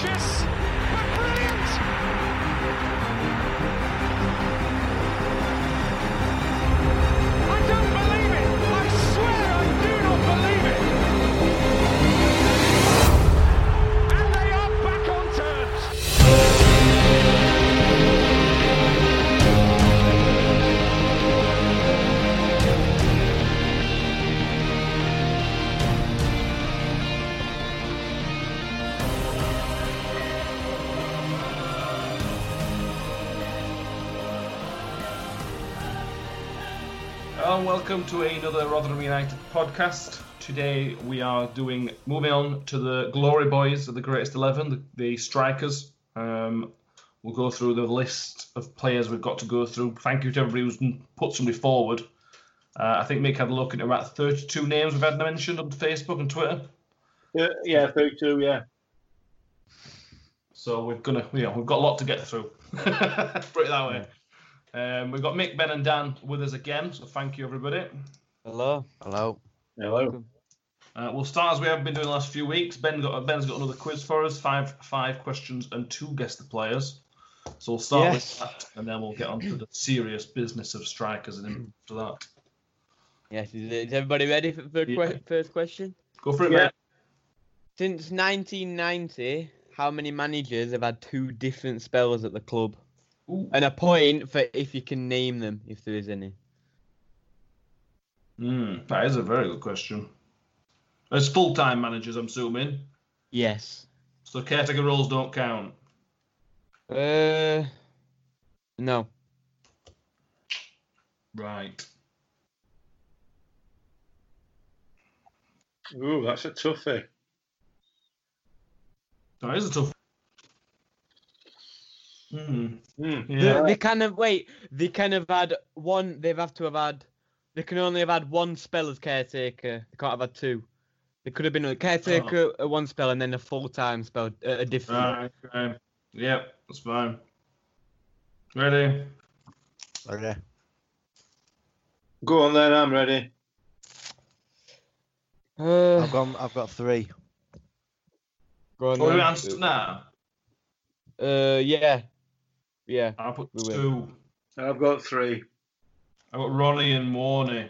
Ambitious. Welcome to another Rotherham United podcast. Today we are doing moving on to the glory boys of the greatest eleven, the, the strikers. Um, we'll go through the list of players we've got to go through. Thank you to everybody who's put somebody forward. Uh, I think Mick had a look at about 32 names we've had mentioned on Facebook and Twitter. Yeah, yeah, 32, yeah. So we're gonna, yeah, we've got a lot to get through. Put it that way. Um, we've got Mick, Ben, and Dan with us again. So thank you, everybody. Hello. Hello. Hello. Uh, we'll start as we have been doing the last few weeks. Ben got Ben's got another quiz for us. Five five questions and two guess the players. So we'll start Yes. with that, and then we'll get on to the serious business of strikers. And then after that, Yes, is, is everybody ready for the Yeah. que- first question? go for it, Yeah. mate. Since 1990, how many managers have had two different spells at the club? Ooh. And a point for if you can name them, if there is any. Mm, that is a very good question. As full time managers, I'm assuming. Yes. So caretaker roles don't count. Uh, no. Right. Ooh, that's a toughie. That is a tough. Hmm. Hmm. They, Yeah. they kind of wait. They kind of had one. They've have to have had. They can only have had one spell as caretaker. They can't have had two. They could have been a caretaker at one spell and then a full time spell at a different. Right. Okay. Yep. That's fine. Ready? Okay. Go on then, I'm ready. Uh, I've got I've got three. go on What do we then. answer now? Uh, yeah, yeah. I put We will. two. I've got three. I've got Ronnie and Warney.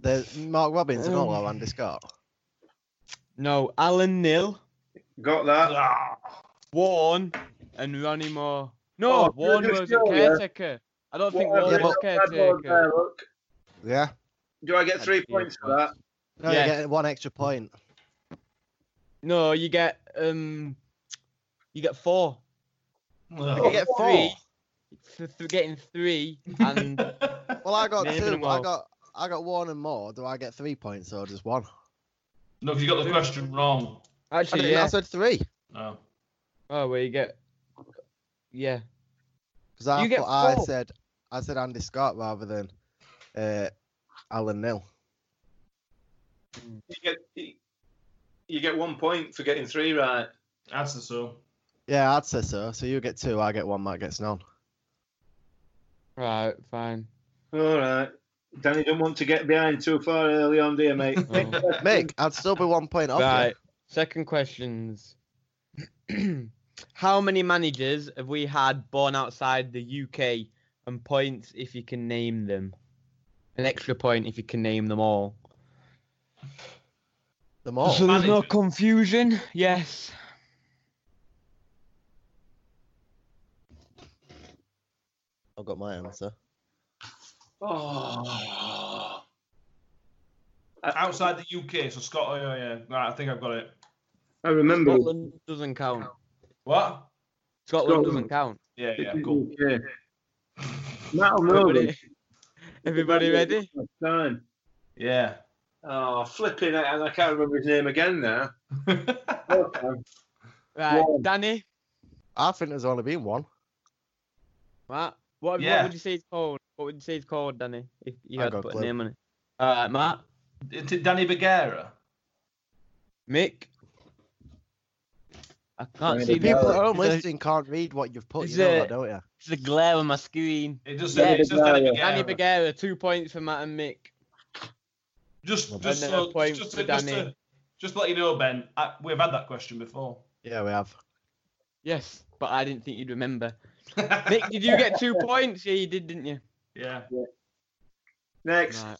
There's Mark Robins and all Um, or Andy Scott. No, Alan Knill, Got that. Ah, Warren, and Ronnie Moore. No, Oh, Warren was a go, yeah. caretaker. I don't think Whatever Warren Yeah, was it's there, caretaker. Yeah. Do I get three That's points for that? No, Yeah. you get one extra point. No, you get um, you get four. No. You get three for, for getting three, and Well, I got two. I got I got one and more. Do I get three points or just one? no, because you got the question wrong. Actually, didn't, I said three No. Oh, where you get, yeah. because I You get thought I said I said Andy Scott rather than uh, Alan Knill. You get you- you get one point for getting three right. Answer so. Yeah, I'd say so. So you get two, I get one, Matt gets none. Right, fine. All right. Danny don't want to get behind too far early on, do you, mate? Oh. Mick, I'd still be one point off. you. Right. Second questions. How many managers have we had born outside the UK and points if you can name them. An extra point if you can name them all. Them all. So there's no confusion. Yes. I've got my answer. Oh. Uh, outside the UK, so Scott. Oh yeah, yeah. Right, I think I've got it. I remember. Scotland doesn't count. What? Scotland Scotland. doesn't count. Yeah, yeah, cool. Yeah. Matt Nolan. Everybody, everybody ready? Time. Yeah. Oh, flipping it, and I can't remember his name again now. Okay. Right, One. Danny. I think there's only been one. Matt. What, Yeah. what would you say it's called? What would you say it's called, Danny? If you had to put a clue. name on it. Alright, Matt. Is it Danny Bergara? Mick. I can't Danny see The people at home listening can't read what you've put. Is You know it- that, don't you? it's the glare on my screen. It just Yeah, says, it says Danny Bergara. Bergara. Danny Bergara, two points for Matt and Mick. Just, just, so, point just, for to, just, to, just to let you know, Ben, I, we've had that question before. Yeah, we have. Yes, but I didn't think you'd remember. Mick, did you get two points? Yeah, you did, didn't you? Yeah. Next. Right.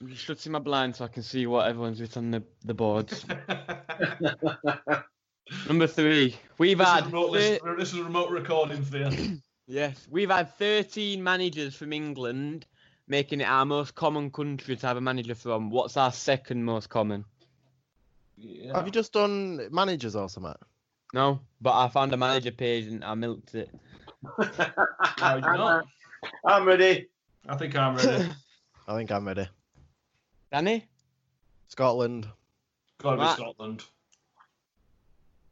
I'm just shutting my blind so I can see what everyone's written on the, the boards. Number three. We've this, is had remote thir- list- this is a remote recording for you. yes, we've had 13 managers from England, making it our most common country to have a manager from. What's our second most common? Yeah. Have you just done managers or something? No, but I found a manager page and I milked it. No, you're not. I'm ready. I think I'm ready. I think I'm ready. Danny? Scotland. Gotta be Scotland.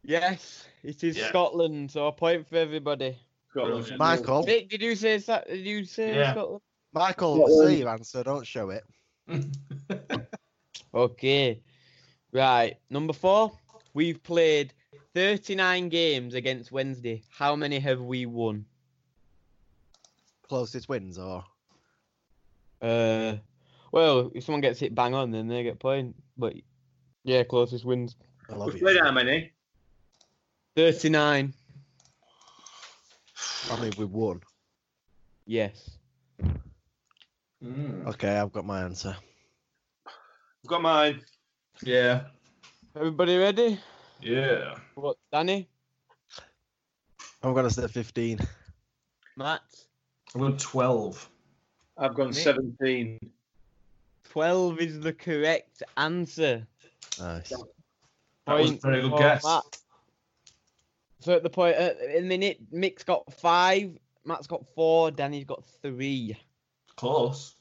Yes, it is Yeah. Scotland. So a point for everybody. Scotland. Brilliant. Michael. Mick, did you say Sa- did you say Yeah. Scotland? Michael, Scotland. say your answer. Don't show it. Okay. Right. Number four. We've played 39 games against Wednesday. How many have we won? Closest wins or Uh, well, if someone gets hit bang on, then they get point. But yeah, closest wins. I love We've played how many? 39. I mean, we won. Yes. Mm. Okay, I've got my answer. I've got mine. Yeah. Everybody ready? Yeah. What, Danny? I'm gonna say 15. Matt? I'm going 12. I've gone Nick? 17. 12 is the correct answer. Nice. That was a very good guess. Matt. So at the point, uh, in the minute, Mick's got five, Matt's got four, Danny's got three. Close.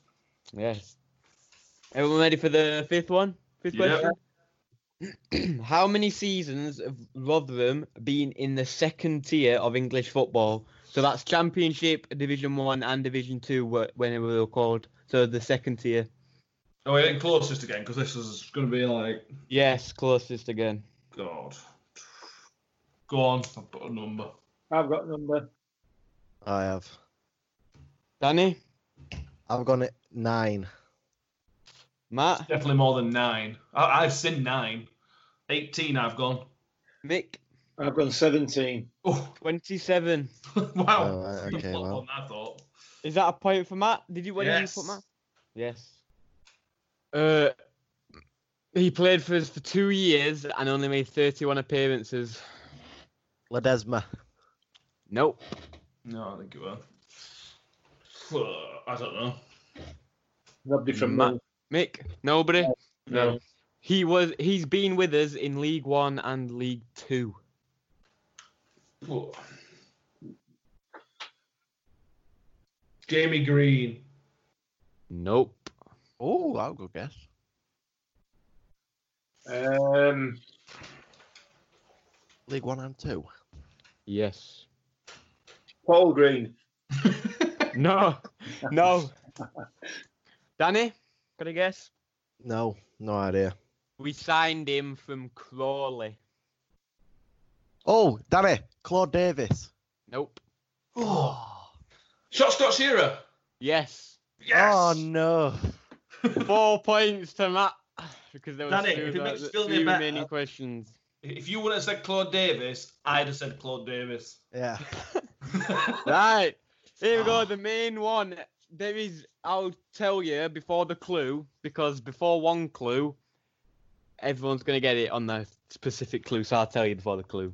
Yes. Everyone ready for the fifth one? Fifth Yeah. question. How many seasons have Rotherham been in the second tier of English football? So that's Championship, Division One, and Division Two, wh- when they were called. So the second tier. Oh, we're getting closest again because this is going to be like, Yes, closest again. God. Go on. I've got a number. I've got a number. I have. Danny, I've gone it nine. Matt, Definitely more than nine. I, I've seen nine. 18 I've gone. Mick, I've gone 17. Oh, twenty-seven. wow. Oh, right, okay, well. more I thought. Is that a point for Matt? Did you what did you put Matt? Yes. Uh, he played for us for two years and only made thirty-one appearances. Ledesma. Nope. No, I think it will. I don't know. Nobody from Ma- Mill. Mick, nobody. No. He was. He's been with us in League One and League Two. Oh. Jamie Green. Nope. Oh, I'll go guess. Um, League One and Two. Yes. Paul Green. No. No. Danny, got a guess? No, no idea. We signed him from Crawley. Oh, Danny, Claude Davis. Nope. Oh, Shot Scott Shearer. Yes. Yes. oh no. Four points to Matt because there was Danny, two, if it makes you feel three any better- remaining questions. If you would have said Claude Davis, I'd have said Claude Davis. Yeah. Right. Here we go, ah. the main one. There is, I'll tell you before the clue, because before one clue, everyone's going to get it on the specific clue, so I'll tell you before the clue.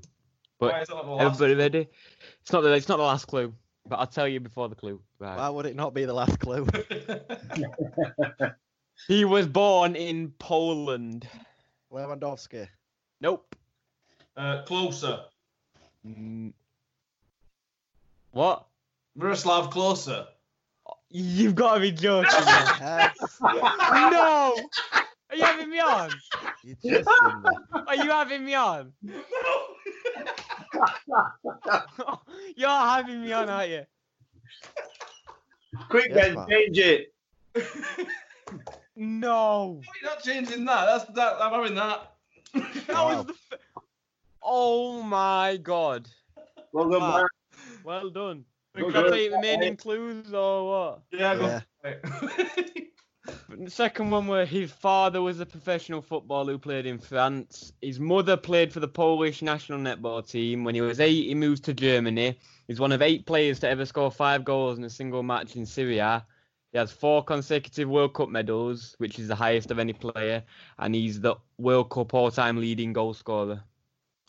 Why But is that not the last everybody ready? It's not the it's not the last clue, but I'll tell you before the clue. Right. Why would it not be the last clue? He was born in Poland. Lewandowski. Nope. uh, closer. Mm. What? Miroslav Klose. You've got to be joking. man. No! Are you having me on? you just in there. Are you having me on? No! You're having me on, aren't you? Quick, Yes, Ben, man. change it. No. You're not changing that. That's that. I'm having that. That Wow. was the. F- oh my god. Well done, Wow. Well done. Well Should I take the main clues or what? yeah, go. Yeah. The second one where his father was a professional footballer who played in France. His mother played for the Polish national netball team. When he was eight, he moved to Germany. He's one of eight players to ever score five goals in a single match in Serie A. He has four consecutive World Cup medals, which is the highest of any player, and he's the World Cup all-time leading goal scorer.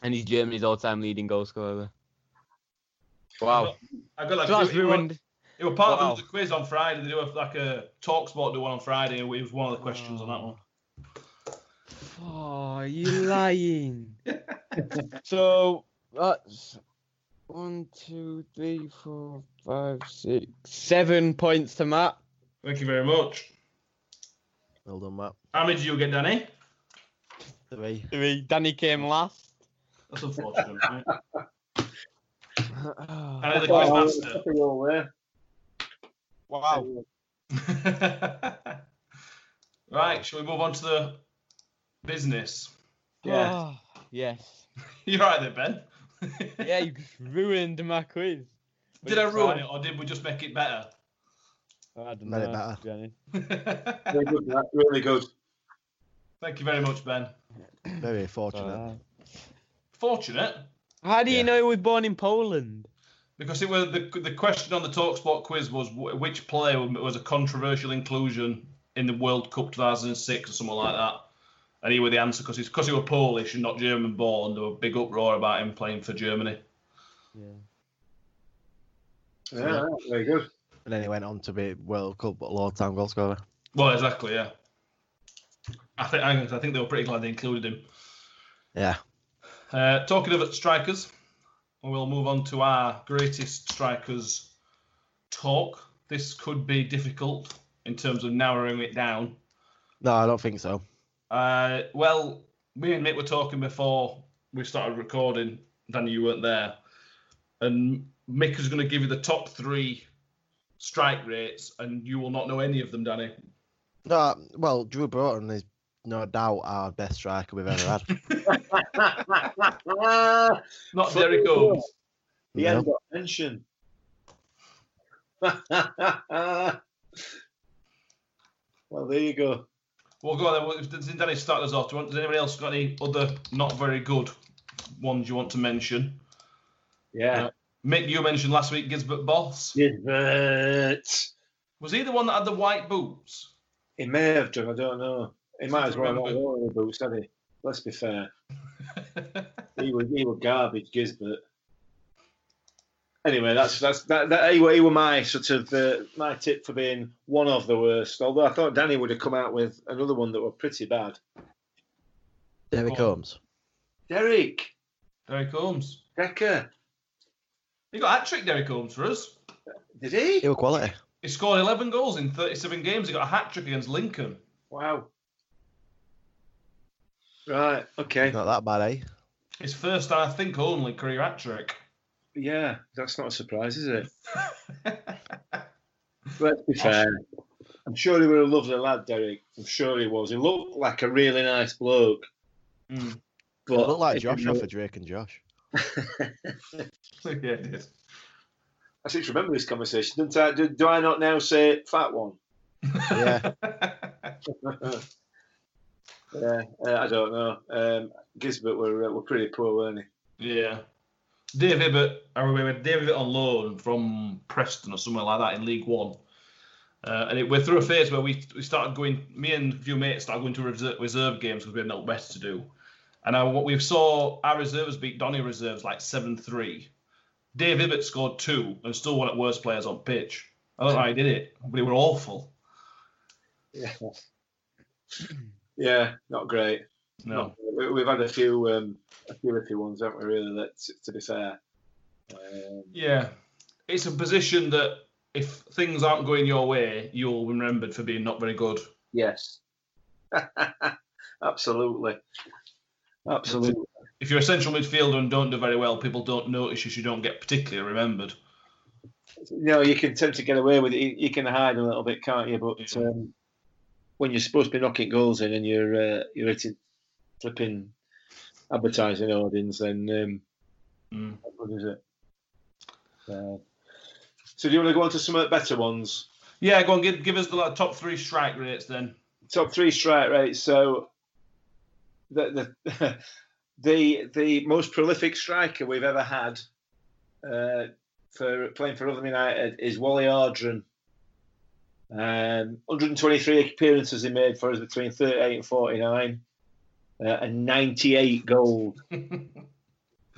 And he's Germany's all-time leading goal scorer. Wow. I got like So that's it, it ruined. It was part Wow. of the quiz on Friday. They do a, like a talk sport do one on Friday, and it was one of the questions on that one. Oh, you lying. so that's one, two, three, four, five, six, seven points to Matt. Thank you very much. Well done, Matt. How many did you get, Danny? Three. Three. Danny came last. That's unfortunate. right? wow. The quiz master. That's a roll there. right, shall we move on to the business? Yeah. Ah, yes. You're right there, Ben. Yeah, you just ruined my quiz. did I ruin it, or did we just make it better? I don't Made it better. Danny. Very good, Really good. Thank you very much, Ben. Very fortunate. Fortunate, How do you Yeah. know he was born in Poland? because it was the the question on the Talksport quiz was which player was a controversial inclusion in the World Cup 2006 or something like that. And he was the answer because he's because he was Polish and not German born. There was a big uproar about him playing for Germany. Yeah, Yeah, very good. And then he went on to be World Cup all-time goal scorer. Well, exactly, yeah. I think I I think they were pretty glad they included him. Yeah. Uh, talking of strikers, we'll move on to our greatest strikers talk. This could be difficult in terms of narrowing it down. No, I don't think so. Uh, well, me and Mick were talking before we started recording. Danny, you weren't there. And Mick is going to give you the top three strike rates, and you will not know any of them, Danny. No, well, Drewe Broughton is no doubt our best striker we've ever had. Not Derek Holmes. He No. hadn't got mention. well, there you go. Well, go on then. Well, If Danny start us off, do you want, does anybody else got any other not very good ones you want to mention? Yeah. Uh, Mick, you mentioned last week Gisbert Boss. Gilbert. Was he the one that had the white boots? He may have done, I don't know. He might as well not Remember. worn the boots, had he? Let's be fair. He was he was garbage, Gisbert. Anyway, that's that's that, that he, were, he were my sort of uh, my tip for being one of the worst. Although I thought Danny would have come out with another one that were pretty bad. Derek Go on. Holmes. Derek Derek Holmes. Decker, He got a hat trick, Derek Holmes, for us. did he? He was quality. He scored 11 goals in 37 games. He got a hat trick against Lincoln. Wow. Right. Okay. Not that bad, eh? His first I think only career hat trick. Yeah, that's not a surprise, is it? Let's be fair. I'm sure he was a lovely lad, Derek. I'm sure he was. He looked like a really nice bloke. Mm. But Look like Josh off of Drake and Josh. yeah, it did. I seem to remember this conversation. Didn't I, do, do I not now say fat one? Yeah. Yeah, uh, I don't know. Um, Gisbert were uh, were pretty poor, weren't he? yeah. Dave Ibbott, I remember Dave Ibbott on loan from Preston or somewhere like that in League One. Uh, and it, we're through a phase where we, we started going, me and a few mates started going to reserve, reserve games because we had nothing better to do. And I, what we saw our reserves beat Donny reserves like 7 3. Dave Ibbott scored two and still one of the worst players on pitch. I don't know how he did it, but they were awful. Yeah. yeah, not great. No. We- We've had a few, um, a few iffy ones, haven't we? Really, that to be fair. Um, Yeah. It's a position that if things aren't going your way, you'll be remembered for being not very good. yes. Absolutely. Absolutely. If you're a central midfielder and don't do very well, people don't notice you, you don't get particularly remembered. You know, you can tend to get away with it. You, can hide a little bit, can't you? But um, when you're supposed to be knocking goals in and you're uh, you're hitting flipping advertising audience, then um, Mm. what is it? Uh, so do you want to go on to some of the better ones? Yeah, go on, give, give us the like, top three strike rates then. top three strike rates. So the the the the most prolific striker we've ever had uh, for playing for Rotherham United is Wally Ardron. Um, 123 appearances he made for us between 38 and 49, uh, and 98 goals.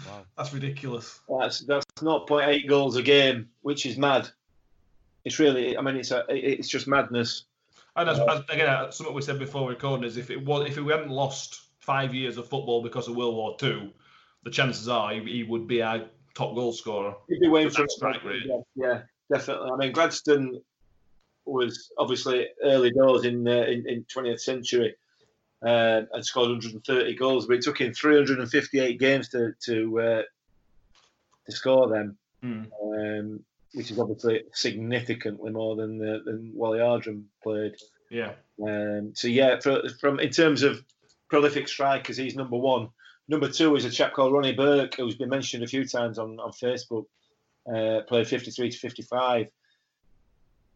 Wow. That's ridiculous. That's that's 0.8 goals a game, which is mad. It's really, I mean, it's a, it's just madness. And as, as, again, uh, something we said before recording is if it was if we hadn't lost five years of football because of World War Two, the chances are he, he would be our top goal scorer. He'd be waiting for a strike rate. Yeah, yeah, definitely. I mean, Gladstone was obviously early doors in uh, in, in 20th century uh, and scored 130 goals, but it took him 358 games to to uh, to score them, Hmm. um, which is obviously significantly more than uh, than Wally Ardron played. Yeah. Um, so yeah, for, from in terms of prolific strikers, he's number one. Number two is a chap called Ronnie Burke, who's been mentioned a few times on, on Facebook. Uh, played 53 to 55.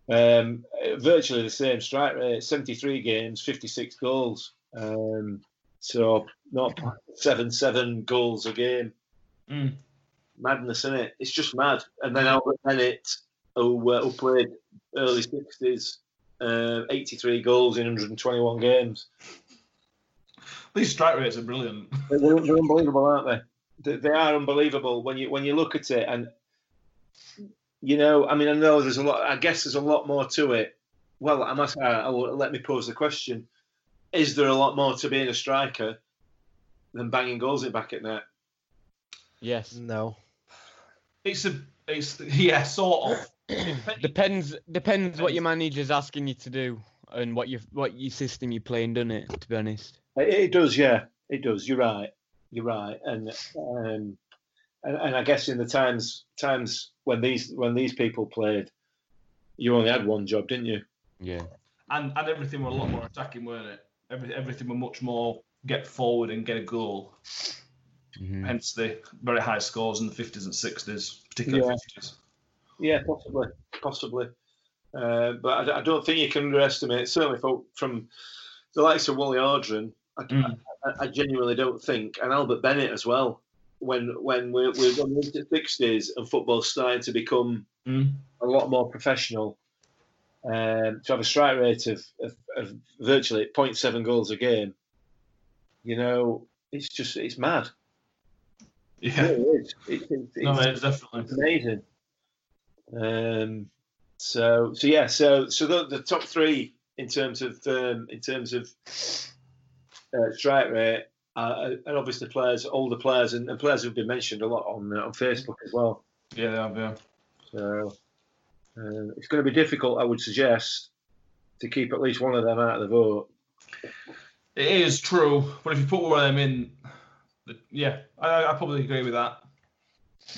Um, virtually the same strike rate, 73 games, 56 goals. Um, so not seven seven goals a game. Mm. Madness in it. It's just mad. And then Albert Bennett, who, uh, who played early 60s, uh, 83 goals in 121 games. These strike rates are brilliant. They're, they're unbelievable, aren't they? they? They are unbelievable when you when you look at it, and you know, I mean, I know there's a lot. I guess there's a lot more to it. Well, I must. Uh, I will, let me pose the question: Is there a lot more to being a striker than banging goals in back at net? Yes. No. It's a it's yeah, sort of. Depends depends what your manager's asking you to do and what you what your system you're playing, doesn't it? To be honest. It, it does, yeah, it does. You're right. You're right, and um, and, and I guess in the times times when these when these people played, you only had one job, didn't you? Yeah. And and everything were a lot more attacking, weren't it? Every, everything were much more get forward and get a goal. Mhm. Hence the very high scores in the 50s and 60s, particularly Yeah. 50s. Yeah, possibly, possibly. Uh, but I, I don't think you can underestimate. Certainly, from, from the likes of Wally Ardron, I, Mm. I, I genuinely don't think, and Albert Bennett as well. When when we're, we're going into the sixties and football's starting to become Mm. a lot more professional, um, to have a strike rate of, of, of virtually 0.7 goals a game, you know, it's just it's mad. It Yeah. really is. It- it- No, it's- mate, definitely. amazing. Um, so so yeah, so so the, the top three in terms of um, in terms of uh, strike rate, uh, and obviously players, older players, and, and players who've been mentioned a lot on uh, on Facebook as well. Yeah, they have, yeah. So uh, it's going to be difficult, I would suggest, to keep at least one of them out of the vote. It is true, but if you put one of them in, yeah, I, I probably agree with that.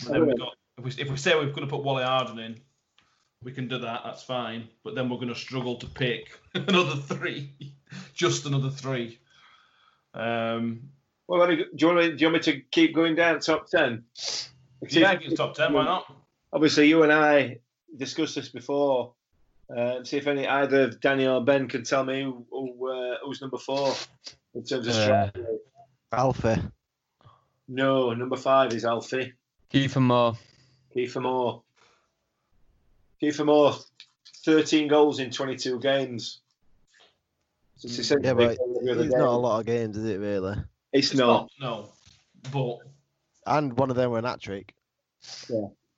But then we've got, if, we, if we say we're going to put Wally Ardron in, we can do that. That's fine. But then we're going to struggle to pick another three, just another three. Um, Well, do you want me, do you want me to keep going down top ten? yeah, give us top ten. Why not? obviously you and I discussed this before. Uh, see if any either of Danny or Ben can tell me who, who, uh, who's number four in terms of Uh, strike. Alfie. No, number five is Alfie. Kiefer Moore. Kiefer Moore. Kiefer Moore, 13 goals in 22 games. So it's essentially Yeah, but every it's not a lot of games, is it really? It's, It's not. No, but And one of them were an hat trick.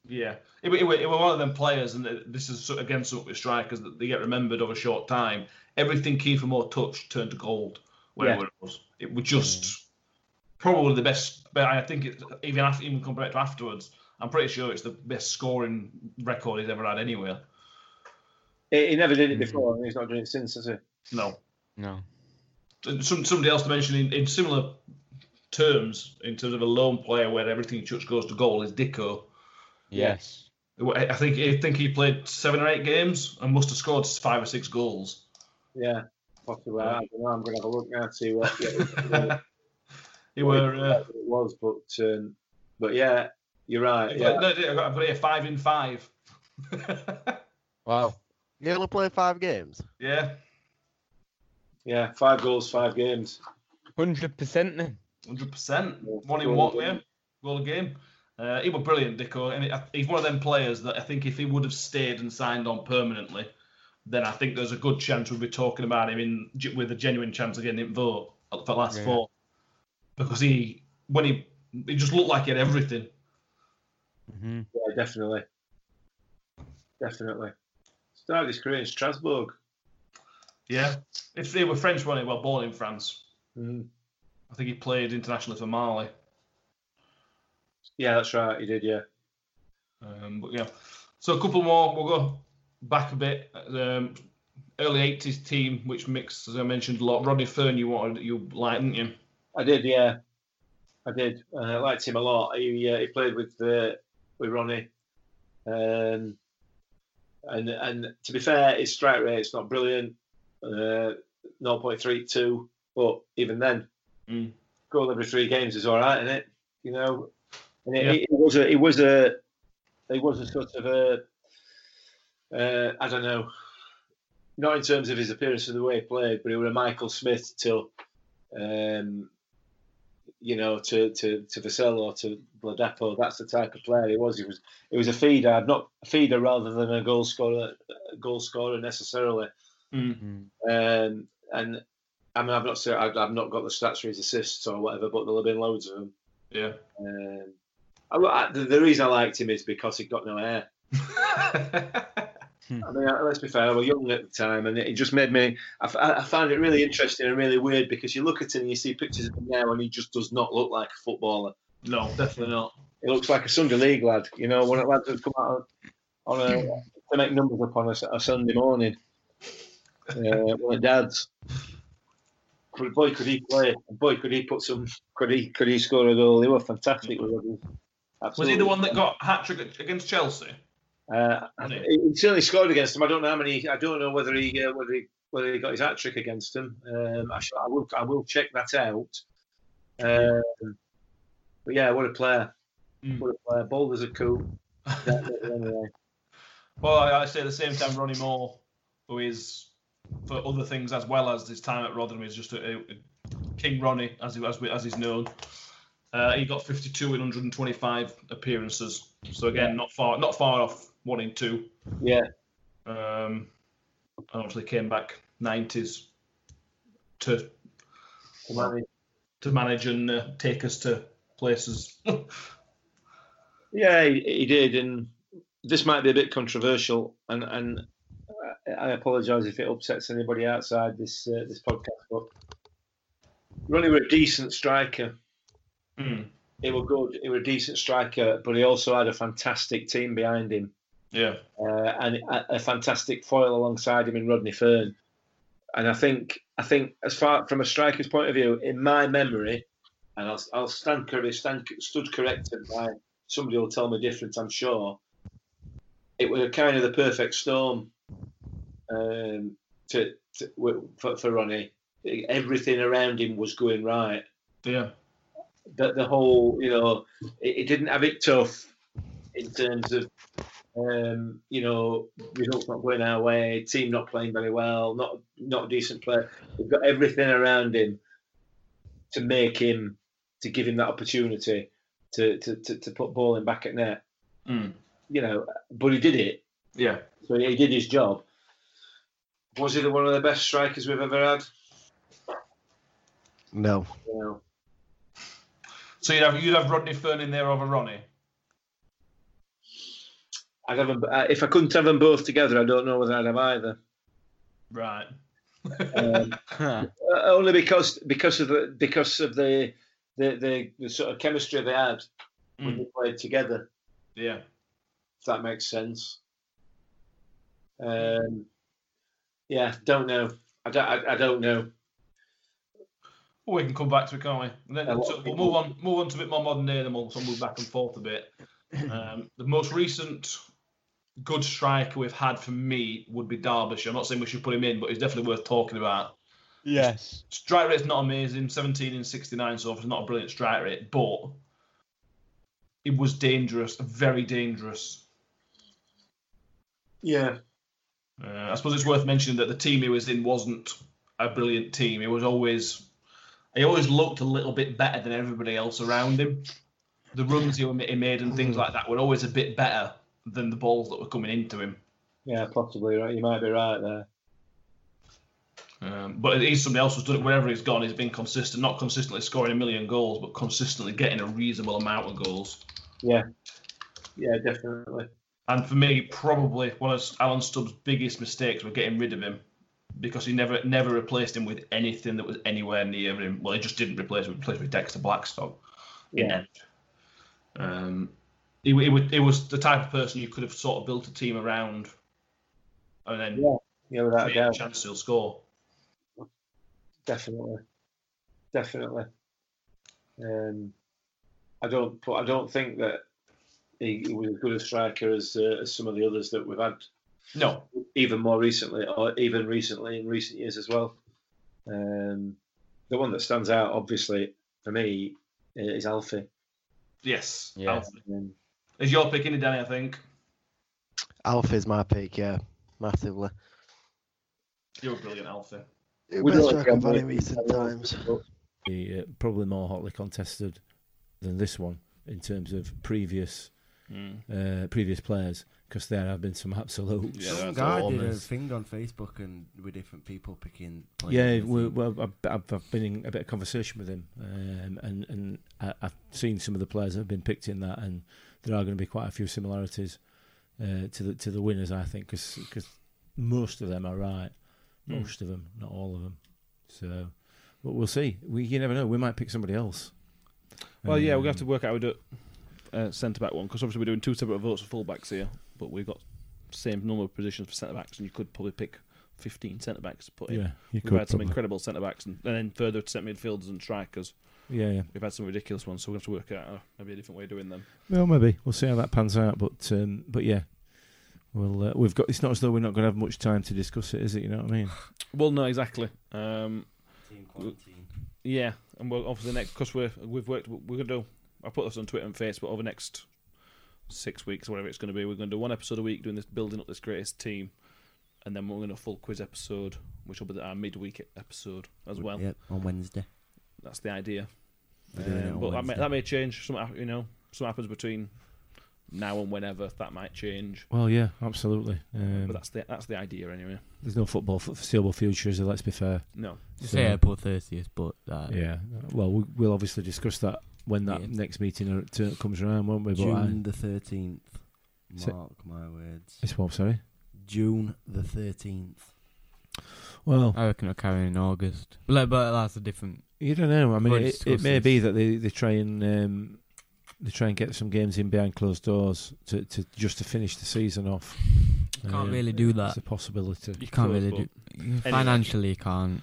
yeah, it, were- it, were- it were one of them players, and this is so- again something with strikers that they get remembered over a short time. Everything Kiefer Moore touched turned to gold. Wherever it was, it was just probably the best. But I think it, even after, even compared to afterwards, I'm pretty sure it's the best scoring record he's ever had anywhere. He, he never did it hmm. before, and he's not doing it since, has he? No, No. some somebody else to mention in, in similar terms, in terms of a lone player where everything he touched goes to goal, is Dicko. Yes. I think I think he played seven or eight games and must have scored five or six goals. Yeah, possibly. I don't know. I'm going to have a look now to see what, what He were. Uh, it was, but um, but yeah, you're right. I've Yeah, got- no, I've got I've here five in five. Wow. You only played five games. yeah, yeah, five goals, five games. Hundred percent then. hundred percent. One in goal what a game. game? Goal a game. Uh, he was brilliant, Dicko, and he's one of them players that I think if he would have stayed and signed on permanently, then I think there's a good chance we'd be talking about him in with a genuine chance of getting him vote for the last Yeah. four, because he when he he just looked like he had everything. hmm Yeah, definitely, definitely. Started his career in Strasbourg. Yeah, if they were French, weren't he? Well, born in France. Mm. I think he played internationally for Mali. Yeah, that's right. He did. Yeah. Um, but yeah, so a couple more. We'll go back a bit. Um, early '80s team, which mixed, as I mentioned, a lot. Rodney Fern, you wanted, you liked, didn't you? I did, yeah, I did. Uh, I liked him a lot. He uh, he played with uh, with Ronnie, um, and and to be fair, his strike rate's not brilliant, uh, 0.32, but even then, Mm. goal every three games is all right, isn't it? You know, and it, Yeah. it, was a it was a it was a sort of a uh, I don't know, not in terms of his appearance or the way he played, but he was a Michael Smith till. Um, you know, to to to Vassell or to Ladapo. That's the type of player he was. He was it was a feeder, not a feeder rather than a goal scorer, a goal scorer necessarily. Mm. Um, and I mean, I've not seen, I've, I've not got the stats for his assists or whatever, but there'll have been loads of them. Yeah. Um, I, I- the, the reason I liked him is because he got no hair. I mean, let's be fair, I was young at the time, and it just made me. I found it really interesting and really weird because you look at him and you see pictures of him now, and he just does not look like a footballer. no, definitely not. He looks like a Sunday league lad. You know, one of the lads that come out on a to make numbers up on a, a Sunday morning. Uh, one of dad's. Could- Boy, could he play? Boy, could he put some? Could he? Could he score a goal? They were fantastic. with him. Was he the one that got hat trick against Chelsea? Uh, he he certainly scored against them. I don't know how many. I don't know whether he uh, whether he whether he got his hat trick against them. Um, I, shall, I will I will check that out. Um, but yeah, what a player! Mm. What a player! Bold are cool. anyway. Well, I, I say at the same time, Ronnie Moore, who is for other things as well as his time at Rotherham, is just a, a King Ronnie, as he as, we- as he's known. Uh, he got 52 in 125 appearances, so again, not far not far off one in two. Yeah, Um, and obviously came back 90s to to manage and uh, take us to places. yeah, he, he did, and this might be a bit controversial, and and I apologise if it upsets anybody outside this uh, this podcast, but Ronnie were a decent striker. Hmm. He were good. He were a decent striker, but he also had a fantastic team behind him. Yeah. uh, and a, a fantastic foil alongside him in Rodney Fern. And I think, I think, as far from a striker's point of view, in my memory, and I'll, I'll stand, cor- stand stood corrected by somebody will tell me different. I'm sure it was kind of the perfect storm um, to, to for, for Ronnie. Everything around him was going right. Yeah. The, the whole, you know, it, it didn't have it tough in terms of um, you know, results not going our way, team not playing very well, not not a decent player. We've got everything around him to make him to give him that opportunity. to to, to, to put ball in back at net. Mm. You know, but he did it. Yeah. So he did his job. Was he the, one of the best strikers we've ever had? No. You know, So you'd have you'd have Rodney Fern in there over Ronnie. I'd have them, uh, if I couldn't have them both together, I don't know whether I'd have either. Right. Um, uh, only because because of the because of the the, the, the sort of chemistry they had when Mm. they played together. Yeah. If that makes sense. Um, yeah, don't know. I don't. I, I don't know. Well, we can come back to it, can't we? And then so we'll move on, move on to a bit more modern day, then we'll move back and forth a bit. Um, the most recent good striker we've had for me would be Derbyshire. I'm not saying we should put him in, but he's definitely worth talking about. Yes. Strike rate's not amazing, 17 in 69, so it's not a brilliant strike rate, but it was dangerous, very dangerous. Yeah, Uh, I suppose it's worth mentioning that the team he was in wasn't a brilliant team. He was always, he always looked a little bit better than everybody else around him. The runs he made and things like that were always a bit better than the balls that were coming into him. yeah, possibly right. You might be right there. Um, but he's somebody else who's done it wherever he's gone. He's been consistent, not consistently scoring a million goals, but consistently getting a reasonable amount of goals. Yeah, yeah, definitely. And for me, probably one of Alan Stubbs' biggest mistakes was getting rid of him because he never never replaced him with anything that was anywhere near him. Well, he just didn't replace him. He replaced with Dexter Blackstock. Yeah. Um, he, he, would- he was the type of person you could have sort of built a team around, and then Yeah, Yeah, without a a chance he'll score. definitely, definitely. Um, I don't. I don't think that he, he was as good a striker as, uh, as some of the others that we've had No, even more recently, or even recently in recent years as well. Um, the one that stands out, obviously, for me, is Alfie. yes, Yeah. Alfie. Um, Is your pick in Danny? I think Alfie's my pick, yeah, massively. you're a brilliant Alfie. we Best don't striker I've in with recent that, times. but be, uh, probably more hotly contested than this one in terms of previous uh, previous players because there have been some absolute Yeah, Some guy did a thing on Facebook and with different people picking. players Yeah, we, well, I've, I've I've been in a bit of conversation with him, um, and and I, I've seen some of the players that have been picked in that, and there are going to be quite a few similarities uh, to the to the winners, I think, because most of them are right, Hmm. most of them, not all of them. So, but we'll see. We you never know. We might pick somebody else. Well, yeah, we're gonna have to Um, work out how to do uh, centre back one because obviously we're doing two separate votes for full backs here, but we've got same number of positions for centre backs, and you could probably pick fifteen centre backs to put in. Yeah, you We've could had some probably. incredible centre backs, and, and then further to centre midfielders and strikers. Yeah, yeah. We've had some ridiculous ones, so we have to work out uh, maybe a different way of doing them. Well, maybe we'll see how that pans out. But um, but yeah, well, uh, we've got. It's not as though we're not going to have much time to discuss it, is it? You know what I mean? Well, no, exactly. Um, Team quarantine. yeah, and we're obviously next because we're we've worked. We're gonna do. I put this on Twitter and Facebook over the next six weeks or whatever it's going to be. We're going to do one episode a week doing this, building up this greatest team, and then we're going to do a full quiz episode, which will be our midweek episode as well. Yep, on Wednesday. That's the idea. We're doing it Um, but that may, that may change. Some you know, something happens between now and whenever that might change. Well, yeah, absolutely. Um, but that's the that's the idea anyway. there's no football for foreseeable future, is there? Let's be fair. No, Just So- say April 30th, but uh, Yeah. Well, we, we'll obviously discuss that when that Yeah. next meeting are- to, comes around, won't we? But I, June the 13th. So- Mark my words. it's what? Sorry. June the 13th. Well, I reckon it'll carry in August. But, but that's a different. you don't know. I mean, it, it may be that they, they try and um, they try and get some games in behind closed doors to, to just to finish the season off. You can't Um, really do that. It's a possibility. you You can't could, really but do. Financially, you can't.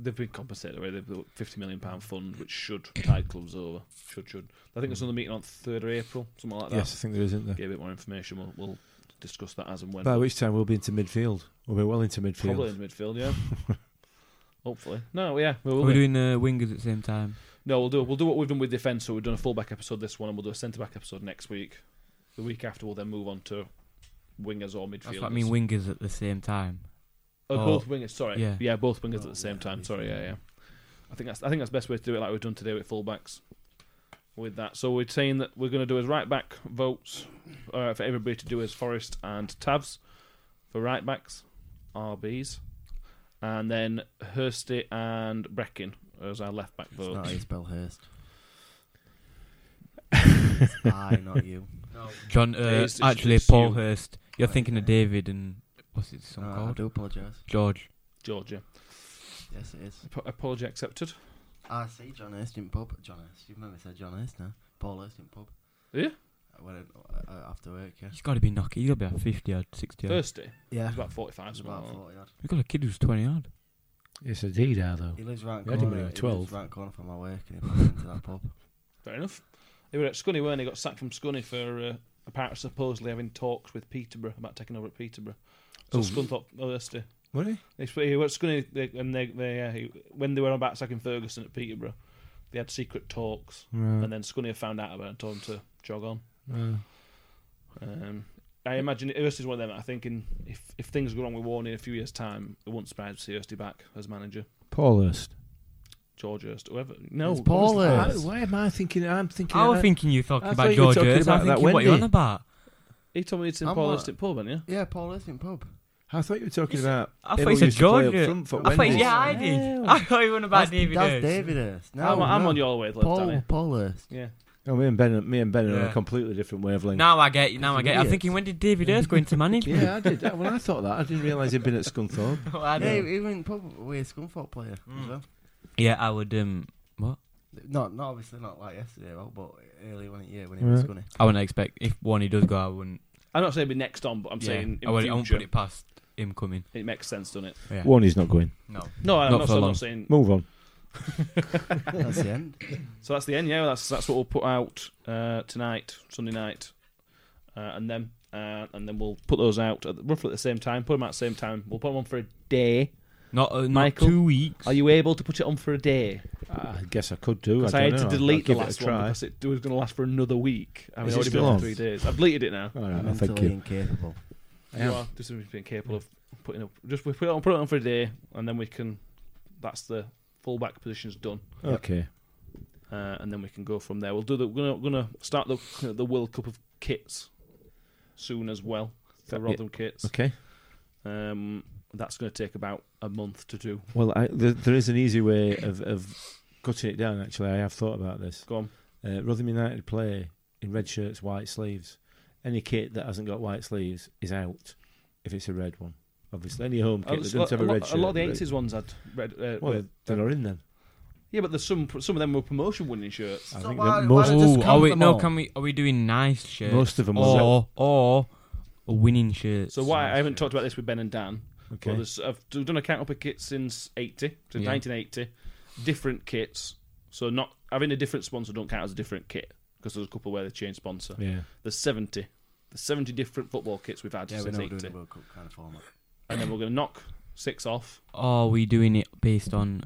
They've been compensated already. They've got a fifty million pound fund, which should tide clubs over. Should should. I think there's another meeting on third of April, something like that. Yes, I think there is, isn't there? Get a bit more information. We'll, we'll discuss that as and when. By which time we'll be into midfield. We'll be well into midfield. Probably in midfield, yeah. Hopefully, no, yeah, we Are will. we be. doing uh, wingers at the same time? No, we'll do we'll do what we've done with defence. So we've done a fullback episode this one, and we'll do a centre back episode next week. The week after, we'll then move on to wingers or midfielders. That's what I mean. Wingers at the same time. Oh, Oh, both wingers. Sorry, yeah. yeah, both wingers at Oh, the same yeah, time. Sorry, yeah, yeah. I think that's I think that's the best way to do it, like we've done today with fullbacks. with that. So we're saying that we're going to do as right back votes uh, for everybody to do as Forest and Tavs for right backs, RBs, and then Hursty and Breckin as our left back votes. It's not how votes. you spell Hurst. I, not you. John, uh, it's- it's- actually, it's Paul you. Hurst. You're thinking of David and what's it some Uh, I called? do apologise. George. Georgia. Yes, it is. Ap- apology accepted. I see John Hurst in pub. John Hurst. You've never said John Hurst now. Paul Hurst in pub. Yeah? I went uh, after work, yeah. He's got to be knocking. You got to be about 50 odd, 60 odd. Thirsty. Yeah. He's about 45. It's something about like that. 40 odd. We've got a kid who's 20 odd. Yes, indeed, are though. He lives right We had him corner. when he was He 12. lives right corner from my work and he went into that pub. Fair enough. They were at Scunny, weren't they? Got sacked from Scunny for uh, apparently supposedly having talks with Peterborough about taking over at Peterborough. So Oh. Scunthorpe, oh, Thirsty. What? He? He was Scunny, they, and they, they uh, he, when they were on about sacking Ferguson at Peterborough, they had secret talks, Right. and then Scunny found out about it and told him to jog on. Uh, Um, I imagine Hurst is one of them. I think in, if if things go wrong with Warney in a few years' time, it wouldn't surprise to see Hursty back as manager. Paul Hurst. George Hurst, whoever. No, It's Paul Hurst. Why, why am I thinking? I'm thinking. I was thinking you're talking I about thought you were George talking Hurst. I'm that thinking what you're on about. He told me it's in I'm Paul not- Hurst in pub, haven't you? Yeah, Paul Hurst in pub. I thought you were talking about. I thought him you who said used to play George. up front for I thought, yeah, I did. I thought you were about That's, David that's Hurst. David Hurst. No, I'm, I'm on your wavelength, Paul, Danny. Paul Hurst. Yeah. Oh, me and Ben, me and Ben are on a completely different wavelength. Now I get you. Now I get. you. I'm thinking when did David Hurst go into management? Yeah, I did. Well, I thought that. I didn't realise he'd been at Scunthorpe. I Yeah, he, he went in pub with a Scunthorpe player Mm. as well. Yeah, I would. Um, what? Not, not obviously not like yesterday, well, but early one year when he was Right. Scunny. I wouldn't expect if one he does go. I wouldn't. I'm not saying be next on, but I'm yeah, saying in I, wouldn't, I won't future put it past him coming. it makes sense, doesn't it? Yeah. Warney's not going. No. No, I'm Not not, for so I'm long. not saying. Move on. That's the end. So that's the end. Yeah, that's that's what we'll put out uh, tonight, Sunday night, uh, and then uh, and then we'll put those out at roughly at the same time. Put them out at the same time. We'll put them on for a day. Not uh, not Michael, two weeks. Are you able to put it on for a day? I guess I could do. I, I, don't had know. to I'll delete the give it a last one because it was going to last for another week. I mean, Is it's it already still been on? three days. I've deleted it now. All right, well, thank you. incapable. I You am. are just being capable of putting up. Just we put it on, put it on for a day, and then we can. That's the fullback position's done, Okay. uh, and then we can go from there. We'll do the. We're gonna, gonna start the the World Cup of kits soon as well. The Yeah. Rotherham kits. Okay. Um, that's going to take about a month to do. Well, I, there, there is an easy way of, of cutting it down. Actually, I have thought about this. Go on. Uh, Rotherham United play in red shirts, white sleeves. Any kit that hasn't got white sleeves is out if it's a red one. Obviously, any home kit that doesn't have a lot, red shirt. a lot of the red- 80s ones had red. Uh, Well, red- they're not in then. yeah, but there's some some of them were promotion winning shirts. I So think why- that why most, don't- Oh, are we? them No, all. can we? Are we doing nice shirts? most of them or were. or a winning shirt. So why I haven't talked about this with Ben and Dan. Okay. Well, there's, I've d- done a count up a kit since 80, since Yeah. 1980. Different kits. So not having a different sponsor don't count as a different kit because there's a couple where they change sponsor. Yeah. There's 70. There's 70 different football kits we've had Yeah, we're since not 80. doing the World Cup kind of format. And then we're going to knock six off. Are we doing it based on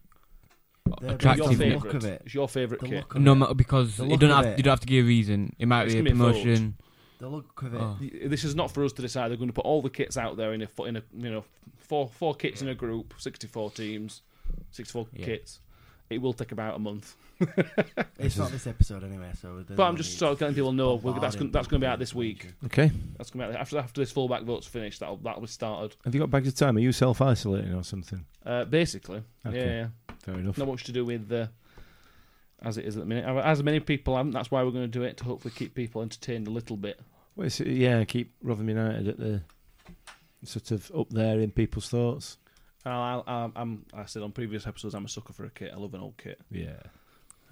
The- the- attractive? the look of it. It's your favourite kit. No, it. because The you don't have it. you don't have to give a reason. It might It's be a gonna be promotion. The look of it. Oh. This is not for us to decide. They're going to put all the kits out there in a in a you know four four kits in a group, 64 teams, 64 Yeah. kits. It will take about a month. It's not this episode anyway, so. But I'm just need sort of letting people know we're, that's gonna, that's going to be out this week. Okay. That's going to be out after after this fullback vote's finished. That'll that'll be started. Have you got bags of time? Are you self isolating or something? Uh, basically, Okay. yeah, yeah, Fair enough. not much to do with uh, as it is at the minute. As many people haven't. That's why we're going to do it to hopefully keep people entertained a little bit. Well, yeah, keep Rotherham United at the sort of up there in people's thoughts. I'll, I'll, I'm, I said on previous episodes, I'm a sucker for a kit. I love an old kit, Yeah.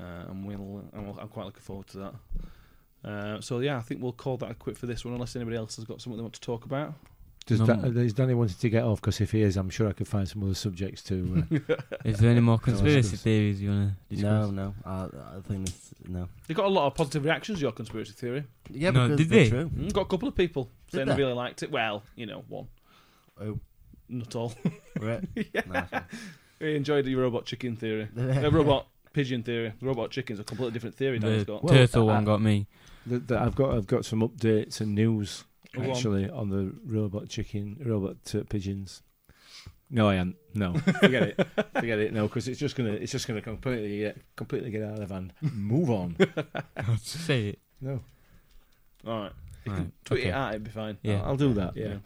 uh, and we'll. I'm, I'm quite looking forward to that. Uh, so yeah, I think we'll call that a quit for this one, unless anybody else has got something they want to talk about. Does, No. Da- is Danny wanted to get off? Because if he is, I'm sure I could find some other subjects to. Uh, Is there any more conspiracy theories you wanna discuss? No, no. I, I think this. No. You got a lot of positive reactions. to Your conspiracy theory. Yeah, No, did they're true. Mm, got a couple of people Did saying they they? really liked it. Well, you know, one, Oh, not all. right. yeah. Nice one. We enjoyed the robot chicken theory. The robot pigeon theory. The robot chicken's a completely different theory. Danny's The got. Well, turtle I- one got me. the, the, I've got I've got some updates and news Go actually on the robot chicken, robot uh, pigeons. No, I am. No, forget it. Forget it. No, because it's just gonna it's just gonna completely uh, completely get out of hand. Move on. Say it. No. All right. You Right, can tweet it out, it'd be fine. Yeah. I'll do that. Yeah.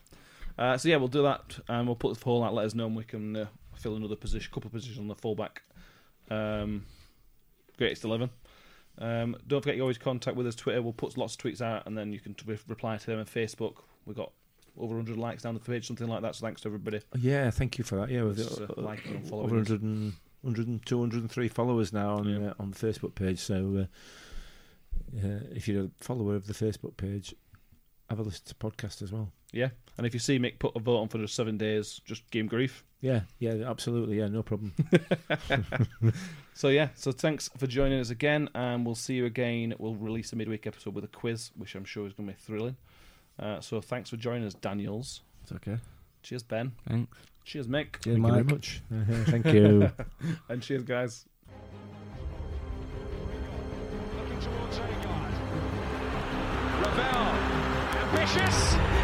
Uh, so yeah, we'll do that, and we'll put the poll out. Let us know, and we can uh, fill another position, couple of positions on the fullback. Um, greatest eleven. Um, don't forget you always contact with us. Twitter. We'll put lots of tweets out, and then you can re- reply to them on Facebook. We've got over 100 likes down the page, something like that. So thanks to everybody. Yeah, thank you for that. Yeah, with Just, uh, uh, liking and following over us. 100 and, 100 and 203 followers now on Yeah. uh, on the Facebook page. So uh, if you're a follower of the Facebook page, have a listen to podcast as well. Yeah, and if you see Mick put a vote on for just seven days, just give him grief. Yeah, yeah, absolutely. Yeah, no problem. So yeah, so thanks for joining us again, and we'll see you again. We'll release a midweek episode with a quiz, which I'm sure is going to be thrilling. Uh, so thanks for joining us, Daniels. It's okay. Cheers, Ben. Thanks. Cheers, Mick. Cheers, Thank you very much. Uh-huh, thank you. and cheers, guys. Looking towards Agard. Ravel. Ambitious.